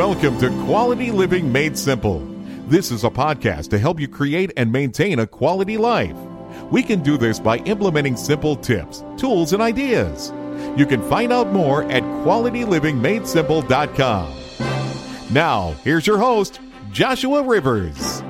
Welcome to Quality Living Made Simple. This is a podcast to help you create and maintain a quality life. We can do this by implementing simple tips, tools, and ideas. You can find out more at qualitylivingmadesimple.com. Now, here's your host, Joshua Rivers.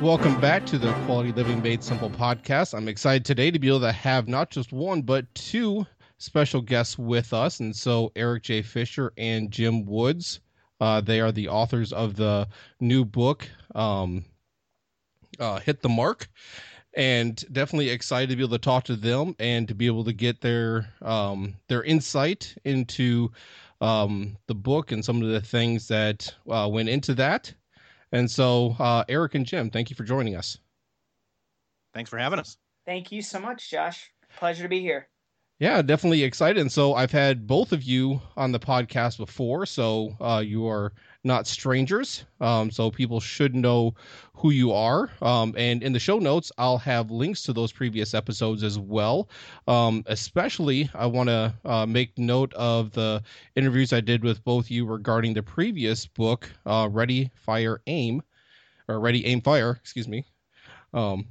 Welcome back to the Quality Living Made Simple podcast. I'm excited today to be able to have not just one, but two special guests with us. And so, Eric J. Fisher and Jim Woods, uh, they are the authors of the new book, um, uh, Hit the Mark. And definitely excited to be able to talk to them and to be able to get their um, their insight into um, the book and some of the things that uh, went into that. And so, uh, Eric and Jim, thank you for joining us. Thanks for having us. Thank you so much, Josh. Pleasure to be here. Yeah, definitely excited. And so, I've had both of you on the podcast before, so uh, you are not strangers. Um, so people should know who you are. Um, and in the show notes, I'll have links to those previous episodes as well. Um, especially, I want to uh, make note of the interviews I did with both you regarding the previous book, uh, Ready, Fire, Aim, or Ready, Aim, Fire, excuse me. Um,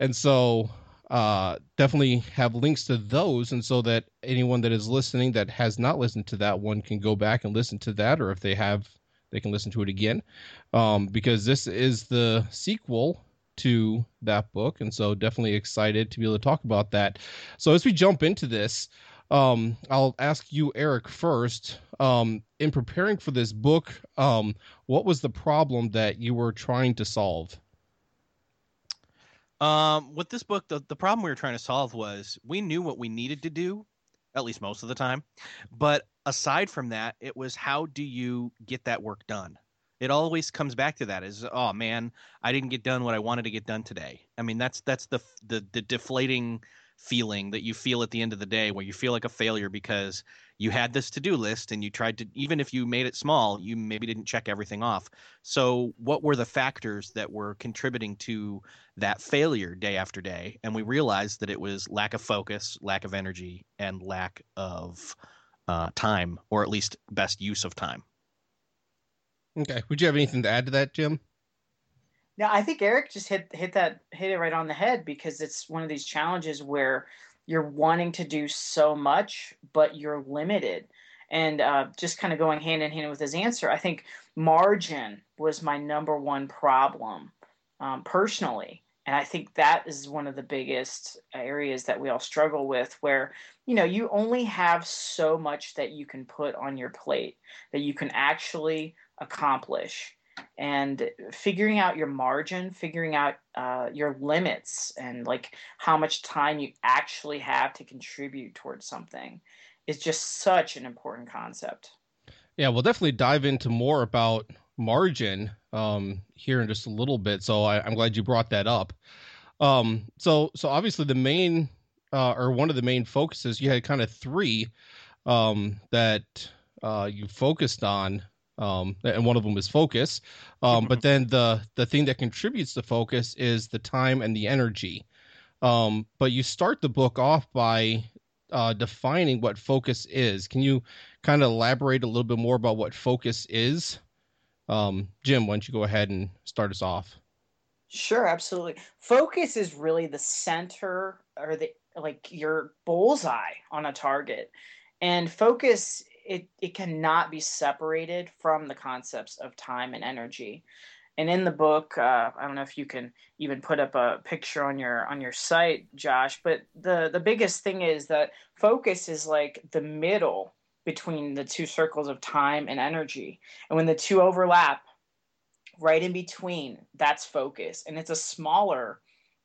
and so uh, definitely have links to those, and so that anyone that is listening that has not listened to that one can go back and listen to that, or if they have they can listen to it again. Um, because this is the sequel to that book and so definitely excited to be able to talk about that. So as we jump into this um, i'll ask you eric first um, in preparing for this book um, what was the problem that you were trying to solve um, with this book the, the problem we were trying to solve was we knew what we needed to do at least most of the time. But aside from that, it was how do you get that work done? It always comes back to that is oh man, I didn't get done what I wanted to get done today. I mean, that's that's the the, the deflating feeling that you feel at the end of the day where you feel like a failure because you had this to-do list and you tried to even if you made it small you maybe didn't check everything off. So what were the factors that were contributing to that failure day after day? And we realized that it was lack of focus lack of energy and lack of uh, time or at least best use of time. Okay. Would you have anything to add to that jim now, I think Eric just hit hit that hit it right on the head because it's one of these challenges where you're wanting to do so much, but you're limited. And uh, just kind of going hand in hand with his answer, I think margin was my number one problem um, personally. And I think that is one of the biggest areas that we all struggle with, where you know you only have so much that you can put on your plate that you can actually accomplish and figuring out your margin, figuring out uh, your limits, and like how much time you actually have to contribute towards something is just such an important concept. Yeah, we'll definitely dive into more about margin um, here in just a little bit. So I, am glad you brought that up. Um, so so obviously the main uh, or one of the main focuses you had kind of three um, that uh, you focused on um, and one of them is focus. Um, but then the the thing that contributes to focus is the time and the energy. Um, but you start the book off by uh, defining what focus is. Can you kind of elaborate a little bit more about what focus is? Um, Jim, why don't you go ahead and start us off? Sure, absolutely. Focus is really the center or the like your bullseye on a target. And focus it it cannot be separated from the concepts of time and energy. And in the book uh, i don't know if you can even put up a picture on your on your site josh but the the biggest thing is that focus is like the middle between the two circles of time and energy. And when the two overlap right in between that's focus. And it's a smaller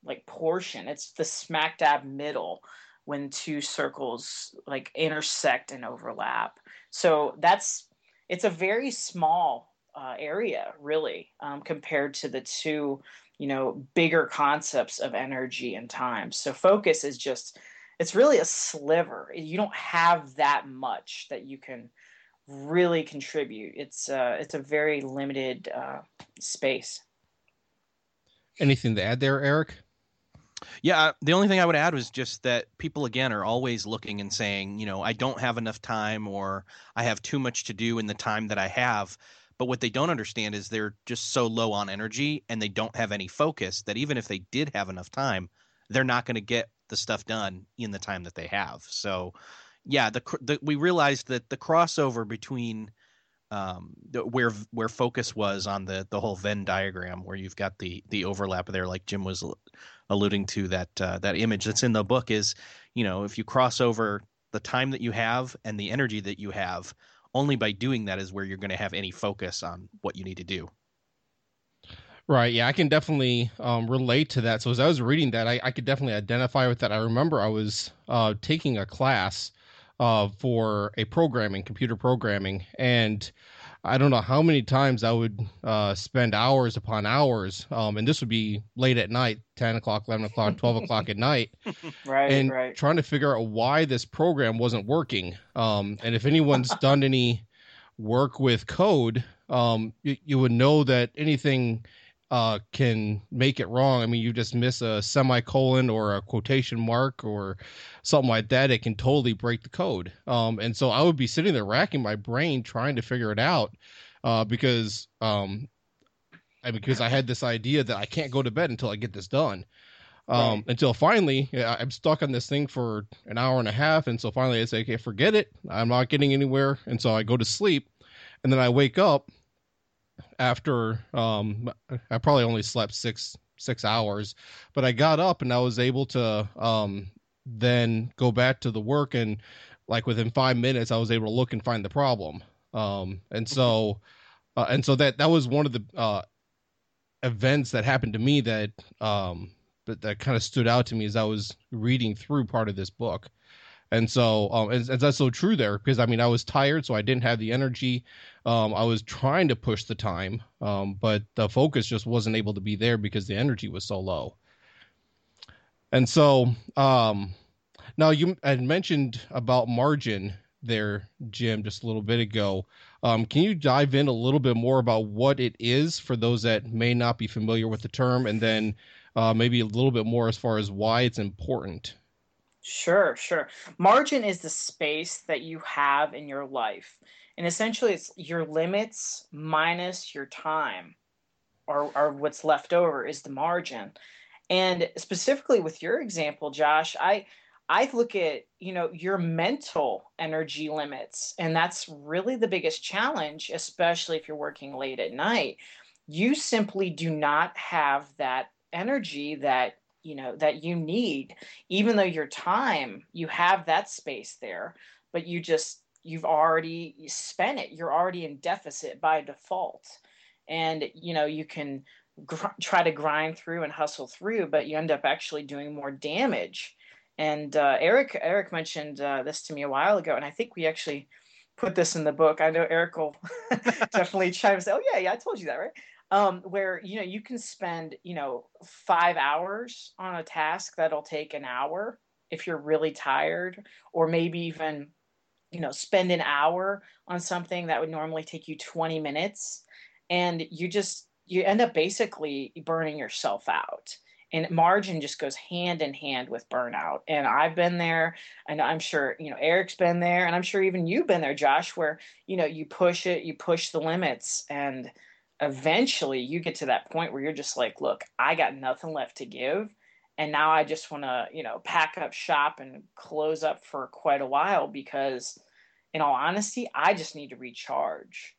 like portion. It's the smack dab middle when two circles like intersect and overlap so that's it's a very small uh, area, really, um, compared to the two, you know, bigger concepts of energy and time. So focus is just it's really a sliver. You don't have that much that you can really contribute. It's uh, it's a very limited uh, space. Anything to add there, Eric? Yeah, uh, the only thing I would add was just that people again are always looking and saying, you know, I don't have enough time or I have too much to do in the time that I have. But what they don't understand is they're just so low on energy and they don't have any focus that even if they did have enough time, they're not going to get the stuff done in the time that they have. So, yeah, the, the we realized that the crossover between um, where where focus was on the the whole Venn diagram, where you've got the the overlap there, like Jim was alluding to that uh, that image that's in the book is, you know, if you cross over the time that you have and the energy that you have, only by doing that is where you're going to have any focus on what you need to do. Right. Yeah, I can definitely um, relate to that. So as I was reading that, I, I could definitely identify with that. I remember I was uh, taking a class uh, for a programming, computer programming, and I don't know how many times I would uh, spend hours upon hours, um, and this would be late at night, ten o'clock, eleven o'clock, twelve o'clock at night, right? And right. trying to figure out why this program wasn't working. Um, and if anyone's done any work with code, um, you, you would know that anything uh, can make it wrong. I mean, you just miss a semicolon or a quotation mark or something like that. It can totally break the code. Um, and so I would be sitting there racking my brain trying to figure it out uh, because um, I, because I had this idea that I can't go to bed until I get this done. Um, right. Until finally, I'm stuck on this thing for an hour and a half, and so finally I say, "Okay, forget it. I'm not getting anywhere." And so I go to sleep, and then I wake up after um, I probably only slept six six hours, but I got up and I was able to um, then go back to the work and like within five minutes I was able to look and find the problem. Um, and so uh, and so that that was one of the uh, events that happened to me that um, that, that kind of stood out to me as I was reading through part of this book. And so, um, and, that's so true there because I mean, I was tired, so I didn't have the energy. Um, I was trying to push the time, um, but the focus just wasn't able to be there because the energy was so low. And so, um, now you had mentioned about margin there, Jim, just a little bit ago. Um, can you dive in a little bit more about what it is for those that may not be familiar with the term, and then uh, maybe a little bit more as far as why it's important? Sure, sure. Margin is the space that you have in your life. And essentially, it's your limits minus your time, or, or what's left over is the margin. And specifically with your example, Josh, I I look at you know your mental energy limits, and that's really the biggest challenge, especially if you're working late at night. You simply do not have that energy that you know that you need even though your time you have that space there but you just you've already spent it. You're already in deficit by default. And you know you can gr- try to grind through and hustle through but you end up actually doing more damage. And uh, eric eric mentioned uh, this to me a while ago and i think we actually put this in the book. I know eric will definitely chime and say oh yeah yeah i told you that right um, where you know you can spend you know five hours on a task that'll take an hour if you're really tired or maybe even you know spend an hour on something that would normally take you 20 minutes and you just you end up basically burning yourself out. And margin just goes hand in hand with burnout. And i've been there and i'm sure you know eric's been there and i'm sure even you've been there josh where you know you push it you push the limits and eventually you get to that point where you're just like, look, I got nothing left to give. And now I just want to, you know, pack up shop and close up for quite a while because, in all honesty, I just need to recharge.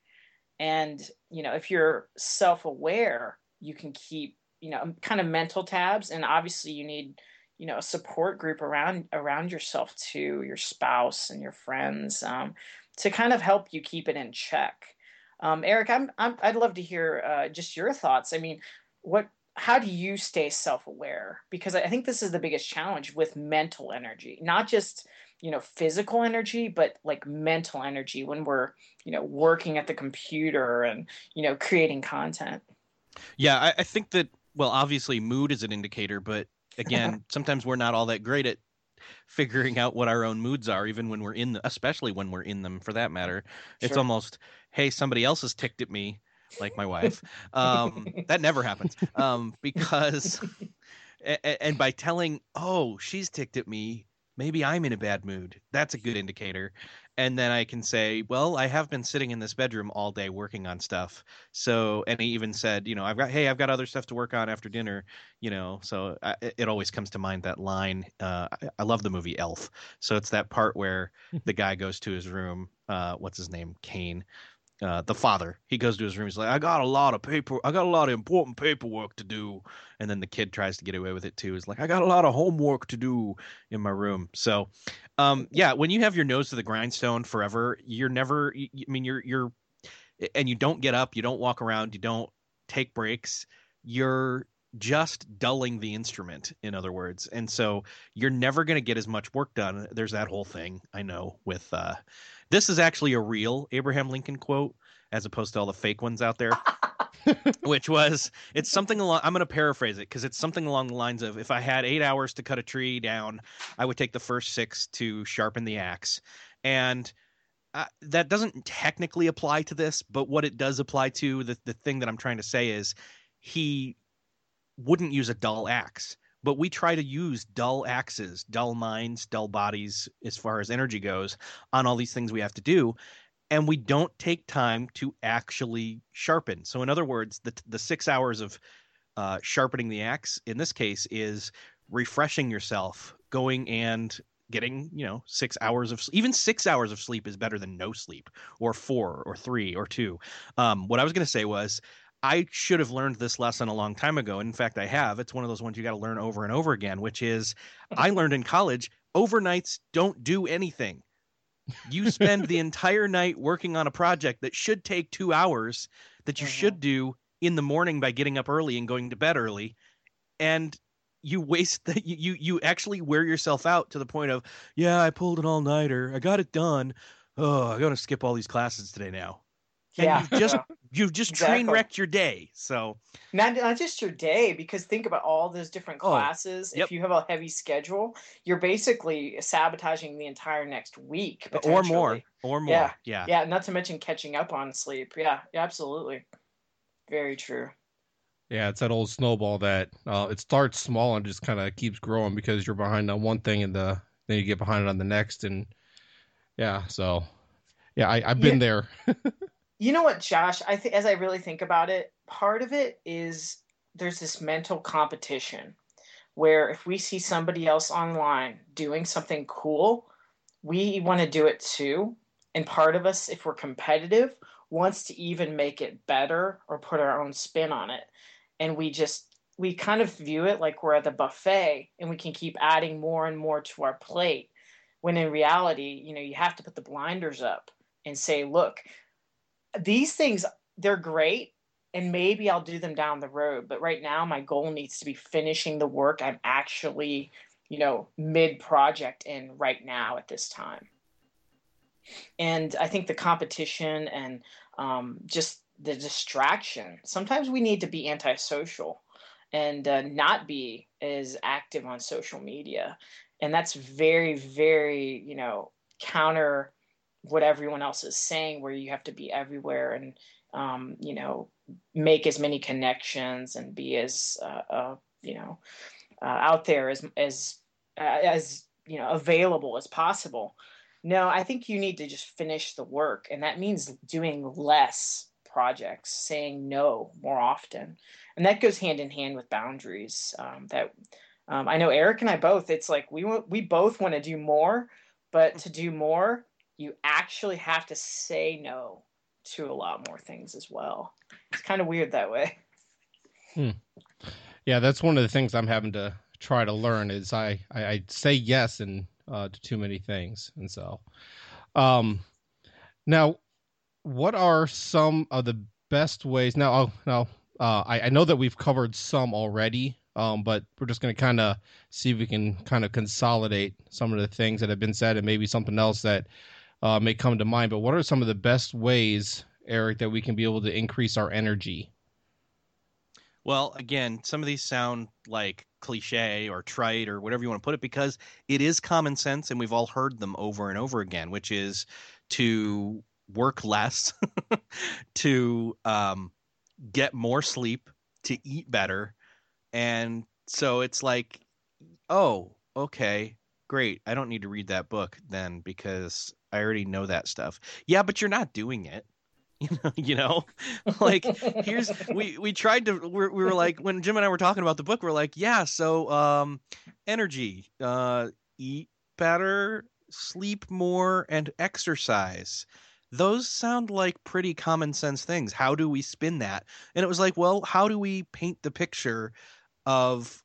And, you know, if you're self aware, you can keep, you know, kind of mental tabs. And obviously, you need, you know, a support group around around yourself too, your spouse and your friends, um, to kind of help you keep it in check um, Eric, I'm, I'm I'd love to hear uh, just your thoughts. I mean, what how do you stay self-aware because i think this is the biggest challenge with mental energy not just you know physical energy but like mental energy when we're you know working at the computer and you know creating content yeah i, I think that well obviously mood is an indicator but again sometimes we're not all that great at figuring out what our own moods are even when we're in the, especially when we're in them for that matter. It's almost hey somebody else has ticked at me like my wife. Um, that never happens. Um, because and by telling, oh, she's ticked at me, maybe I'm in a bad mood. That's a good indicator. And then I can say, well, I have been sitting in this bedroom all day working on stuff. So, and he even said, you know, I've got, hey, I've got other stuff to work on after dinner, you know. So I, it always comes to mind that line. Uh, I, I, love the movie Elf. So it's that part where the guy goes to his room. Uh, what's his name? Caan uh, the father. He goes to his room. He's like, I got a lot of paper. I got a lot of important paperwork to do. And then the kid tries to get away with it too. He's like, I got a lot of homework to do in my room. So, um, yeah, when you have your nose to the grindstone forever, you're never. I mean, you're you're, and you don't get up. You don't walk around. You don't take breaks. You're just dulling the instrument in other words and so you're never going to get as much work done there's that whole thing i know with uh this is actually a real Abraham Lincoln quote as opposed to all the fake ones out there. which was it's something along I'm going to paraphrase it because it's something along the lines of if I had 8 hours to cut a tree down, I would take the first 6 to sharpen the axe. And uh, that doesn't technically apply to this, but what it does apply to the the thing that I'm trying to say is he wouldn't use a dull axe but we try to use dull axes, dull minds, dull bodies as far as energy goes on all these things we have to do. And we don't take time to actually sharpen. So, in other words, the, the six hours of uh, sharpening the axe in this case is refreshing yourself, going and getting you know six hours of even six hours of sleep is better than no sleep or four or three or two um, what i was going to say was I should have learned this lesson a long time ago. In fact, I have. It's one of those ones you got to learn over and over again, which is I learned in college overnights don't do anything. You spend the entire night working on a project that should take two hours that you mm-hmm. should do in the morning by getting up early and going to bed early. And you waste that you you actually wear yourself out to the point of yeah i pulled an all-nighter i got it done oh i'm gonna skip all these classes today now and yeah. you've just you've just exactly. train wrecked your day. So not not just your day, because think about all those different oh, classes. Oh, yep. If you have a heavy schedule, you're basically sabotaging the entire next week, or more, or more. Yeah, yeah, yeah. Not to mention catching up on sleep. Yeah, absolutely. Very true. Yeah, it's that old snowball that uh, it starts small and just kind of keeps growing because you're behind on one thing and the then you get behind it on the next and yeah, so yeah, I, have been yeah. there. You know what, Josh? I think as I really think about it, part of it is there's this mental competition where if we see somebody else online doing something cool, we want to do it too. And part of us, if we're competitive, wants to even make it better or put our own spin on it. And we just we kind of view it like we're at the buffet and we can keep adding more and more to our plate when in reality, you know, you have to put the blinders up and say, look, these things they're great and maybe I'll do them down the road. But right now, my goal needs to be finishing the work I'm actually, you know, mid project in right now at this time. And I think the competition and um, just the distraction, sometimes we need to be antisocial and uh, not be as active on social media. And that's very, very, you know, counter what everyone else is saying where you have to be everywhere and um, you know make as many connections and be as uh, uh, you know uh, out there as as uh, as you know available as possible. No i think you need to just finish the work and that means doing less projects saying no more often. And that goes hand in hand with boundaries um, that um, i know eric and i both it's like we we both want to do more but to do more you actually have to say no to a lot more things as well. It's kind of weird that way. Hmm. Yeah, that's one of the things I'm having to try to learn is I I, I say yes and uh, to too many things, and so um now what are some of the best ways now oh now uh, I, I know that we've covered some already um, but we're just going to kind of see if we can kind of consolidate some of the things that have been said and maybe something else that uh, may come to mind. But what are some of the best ways, Eric, that we can be able to increase our energy? Well, again, some of these sound like cliche or trite or whatever you want to put it because it is common sense and we've all heard them over and over again, which is to work less, to um, get more sleep, to eat better, and so it's like, oh, okay, great. I don't need to read that book then because I already know that stuff. Yeah, but you're not doing it. You know, you know, like here's we we tried to we're, we were like when Jim and I were talking about the book, we're like, yeah, so um, energy, uh, eat better, sleep more, and exercise. Those sound like pretty common sense things. How do we spin that? And it was like, well, how do we paint the picture of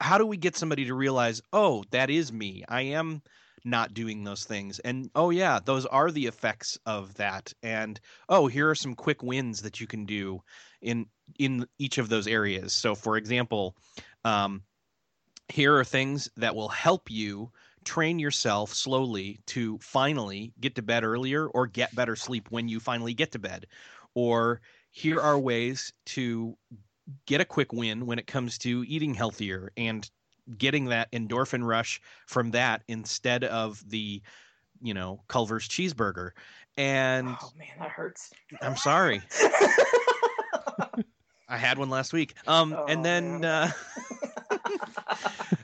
how do we get somebody to realize, oh, that is me. I am not doing those things. And oh yeah, those are the effects of that. And oh, here are some quick wins that you can do in in each of those areas. So for example, um, here are things that will help you train yourself slowly to finally get to bed earlier or get better sleep when you finally get to bed. Or here are ways to get a quick win when it comes to eating healthier and getting that endorphin rush from that instead of the you know Culver's cheeseburger. And oh man, that hurts. I'm sorry. I had one last week. Um, oh, and then uh,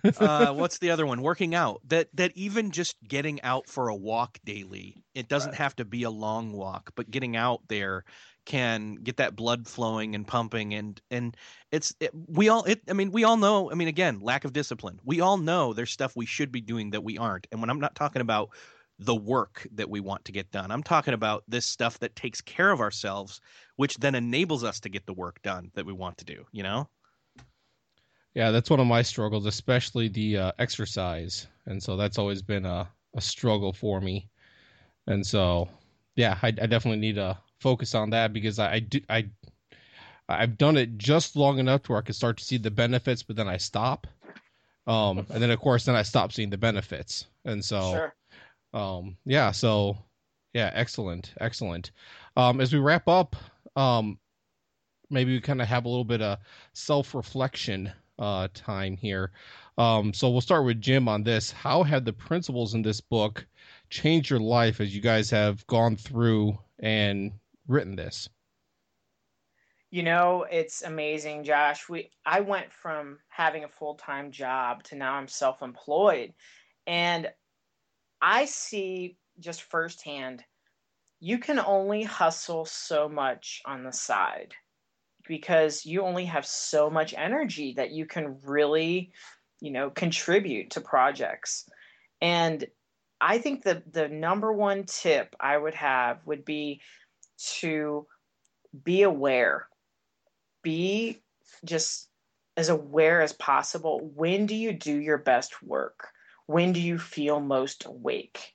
uh, what's the other one? Working out. That that even just getting out for a walk daily. It doesn't right. have to be a long walk, but getting out there can get that blood flowing and pumping and and it's it, we all it i mean we all know i mean again lack of discipline. We all know there's stuff we should be doing that we aren't. And when i'm not talking about the work that we want to get done i'm talking about this stuff that takes care of ourselves which then enables us to get the work done that we want to do you know? Yeah that's one of my struggles especially the uh, exercise. And so that's always been a, a struggle for me. And so yeah I, I definitely need a focus on that because I, I do I I've done it just long enough to where I can start to see the benefits, but then I stop. Um, and then of course then I stop seeing the benefits. And so sure. um yeah, so yeah, excellent, excellent. Um as we wrap up, um maybe we kind of have a little bit of self-reflection uh time here. Um so we'll start with Jim on this. How have the principles in this book changed your life as you guys have gone through and written this? You know, it's amazing, Josh. We I went from having a full-time job to now I'm self-employed and I see just firsthand you can only hustle so much on the side because you only have so much energy that you can really, you know, contribute to projects. And I think the the number one tip I would have would be to be aware. Be just as aware as possible. When do you do your best work? When do you feel most awake?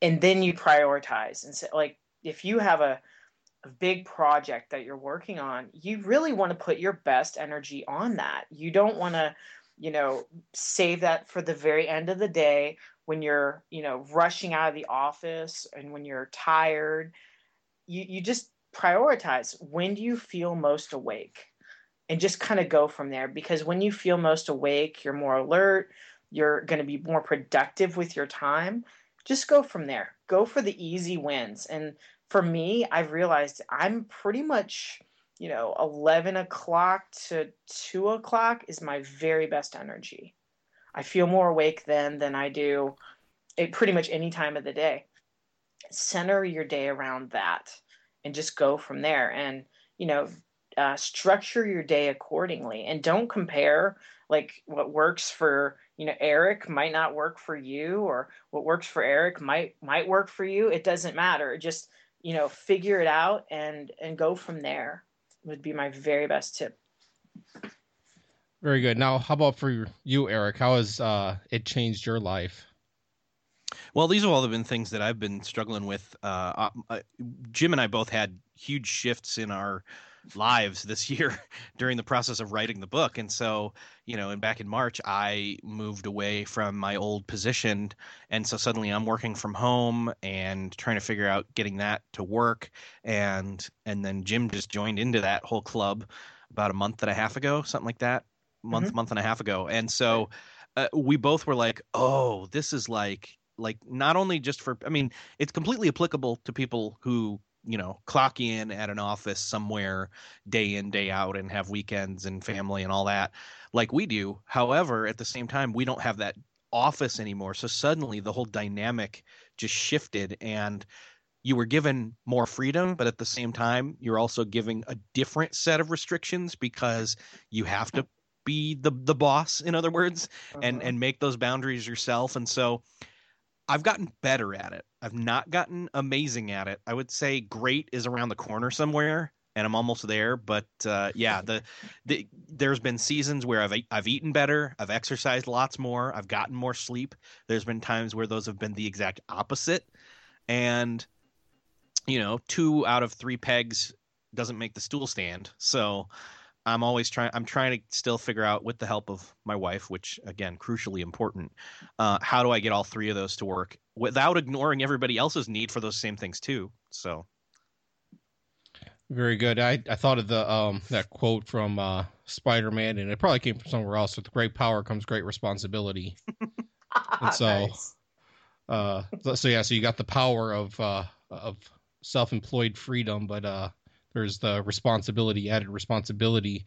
And then you prioritize and say, like, if you have a, a big project that you're working on, you really want to put your best energy on that. You don't want to, you know, save that for the very end of the day when you're, you know, rushing out of the office and when you're tired you, you just prioritize when do you feel most awake? And just kind of go from there because when you feel most awake you're more alert you're going to be more productive with your time just go from there. Go for the easy wins. And for me i've realized i'm pretty much you know 11 o'clock to 2 o'clock is my very best energy. I feel more awake then than i do at pretty much any time of the day center your day around that and just go from there. And you know uh, structure your day accordingly and don't compare like what works for you know eric might not work for you or what works for eric might might work for you. It doesn't matter. Just you know figure it out and and go from there would be my very best tip. Very good. Now how about for you eric? How has uh, it changed your life well, these have all been things that I've been struggling with. Uh, uh, Jim and I both had huge shifts in our lives this year during the process of writing the book. And so, you know, and back in March, I moved away from my old position. And so suddenly I'm working from home and trying to figure out getting that to work. And, and then Jim just joined into that whole club about a month and a half ago, something like that, month, mm-hmm. month and a half ago. And so uh, we both were like, oh, this is like like not only just for i mean it's completely applicable to people who you know clock in at an office somewhere day in day out and have weekends and family and all that like we do. However at the same time we don't have that office anymore. So suddenly the whole dynamic just shifted and you were given more freedom but at the same time you're also giving a different set of restrictions because you have to be the the boss in other words and Uh-huh. and make those boundaries yourself. And so I've gotten better at it. I've not gotten amazing at it. I would say great is around the corner somewhere, and I'm almost there. But uh, yeah, the, the there's been seasons where I've I've eaten better, I've exercised lots more, I've gotten more sleep. There's been times where those have been the exact opposite, and you know, two out of three pegs doesn't make the stool stand. So I'm always trying. I'm trying to still figure out, with the help of my wife, which again, crucially important, uh, how do I get all three of those to work without ignoring everybody else's need for those same things too? So Very good. I, I thought of the um that quote from uh Spider Man, and it probably came from somewhere else. With great power comes great responsibility. And so- Nice. Uh, so, so yeah, so you got the power of uh of self employed freedom, but uh, there's the responsibility, added responsibility,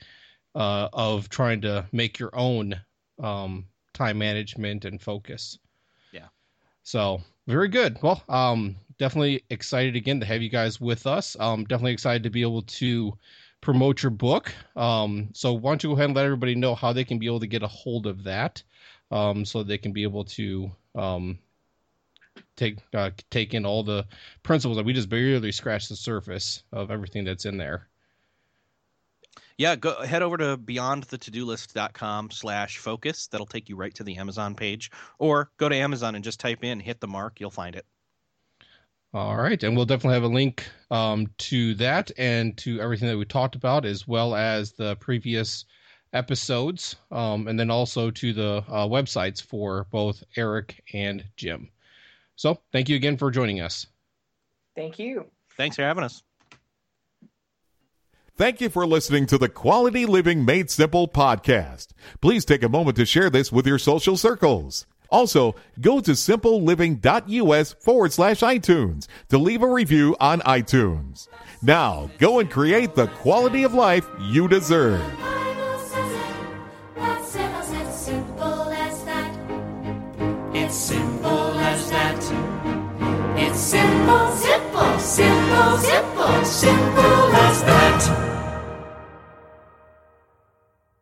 uh, of trying to make your own um time management and focus. Yeah. So very good. Well, um, definitely excited again to have you guys with us. Um, definitely excited to be able to promote your book. Um, so why don't you go ahead and let everybody know how they can be able to get a hold of that, um, so they can be able to um take uh, take in all the principles that we just barely scratched the surface of everything that's in there. yeah, go head over to beyondthetodolist.com slash focus. That'll take you right to the Amazon page, or go to Amazon and just type in hit the mark. You'll find it. All right, and we'll definitely have a link um, to that and to everything that we talked about, as well as the previous episodes, um, and then also to the uh, websites for both Eric and Jim. So, thank you again for joining us. Thank you. Thanks for having us. Thank you for listening to the Quality Living Made Simple podcast. Please take a moment to share this with your social circles. Also, go to simpleliving.us forward slash iTunes to leave a review on iTunes. Now, go and create the quality of life you deserve. simple, simple, simple, simple, simple as that.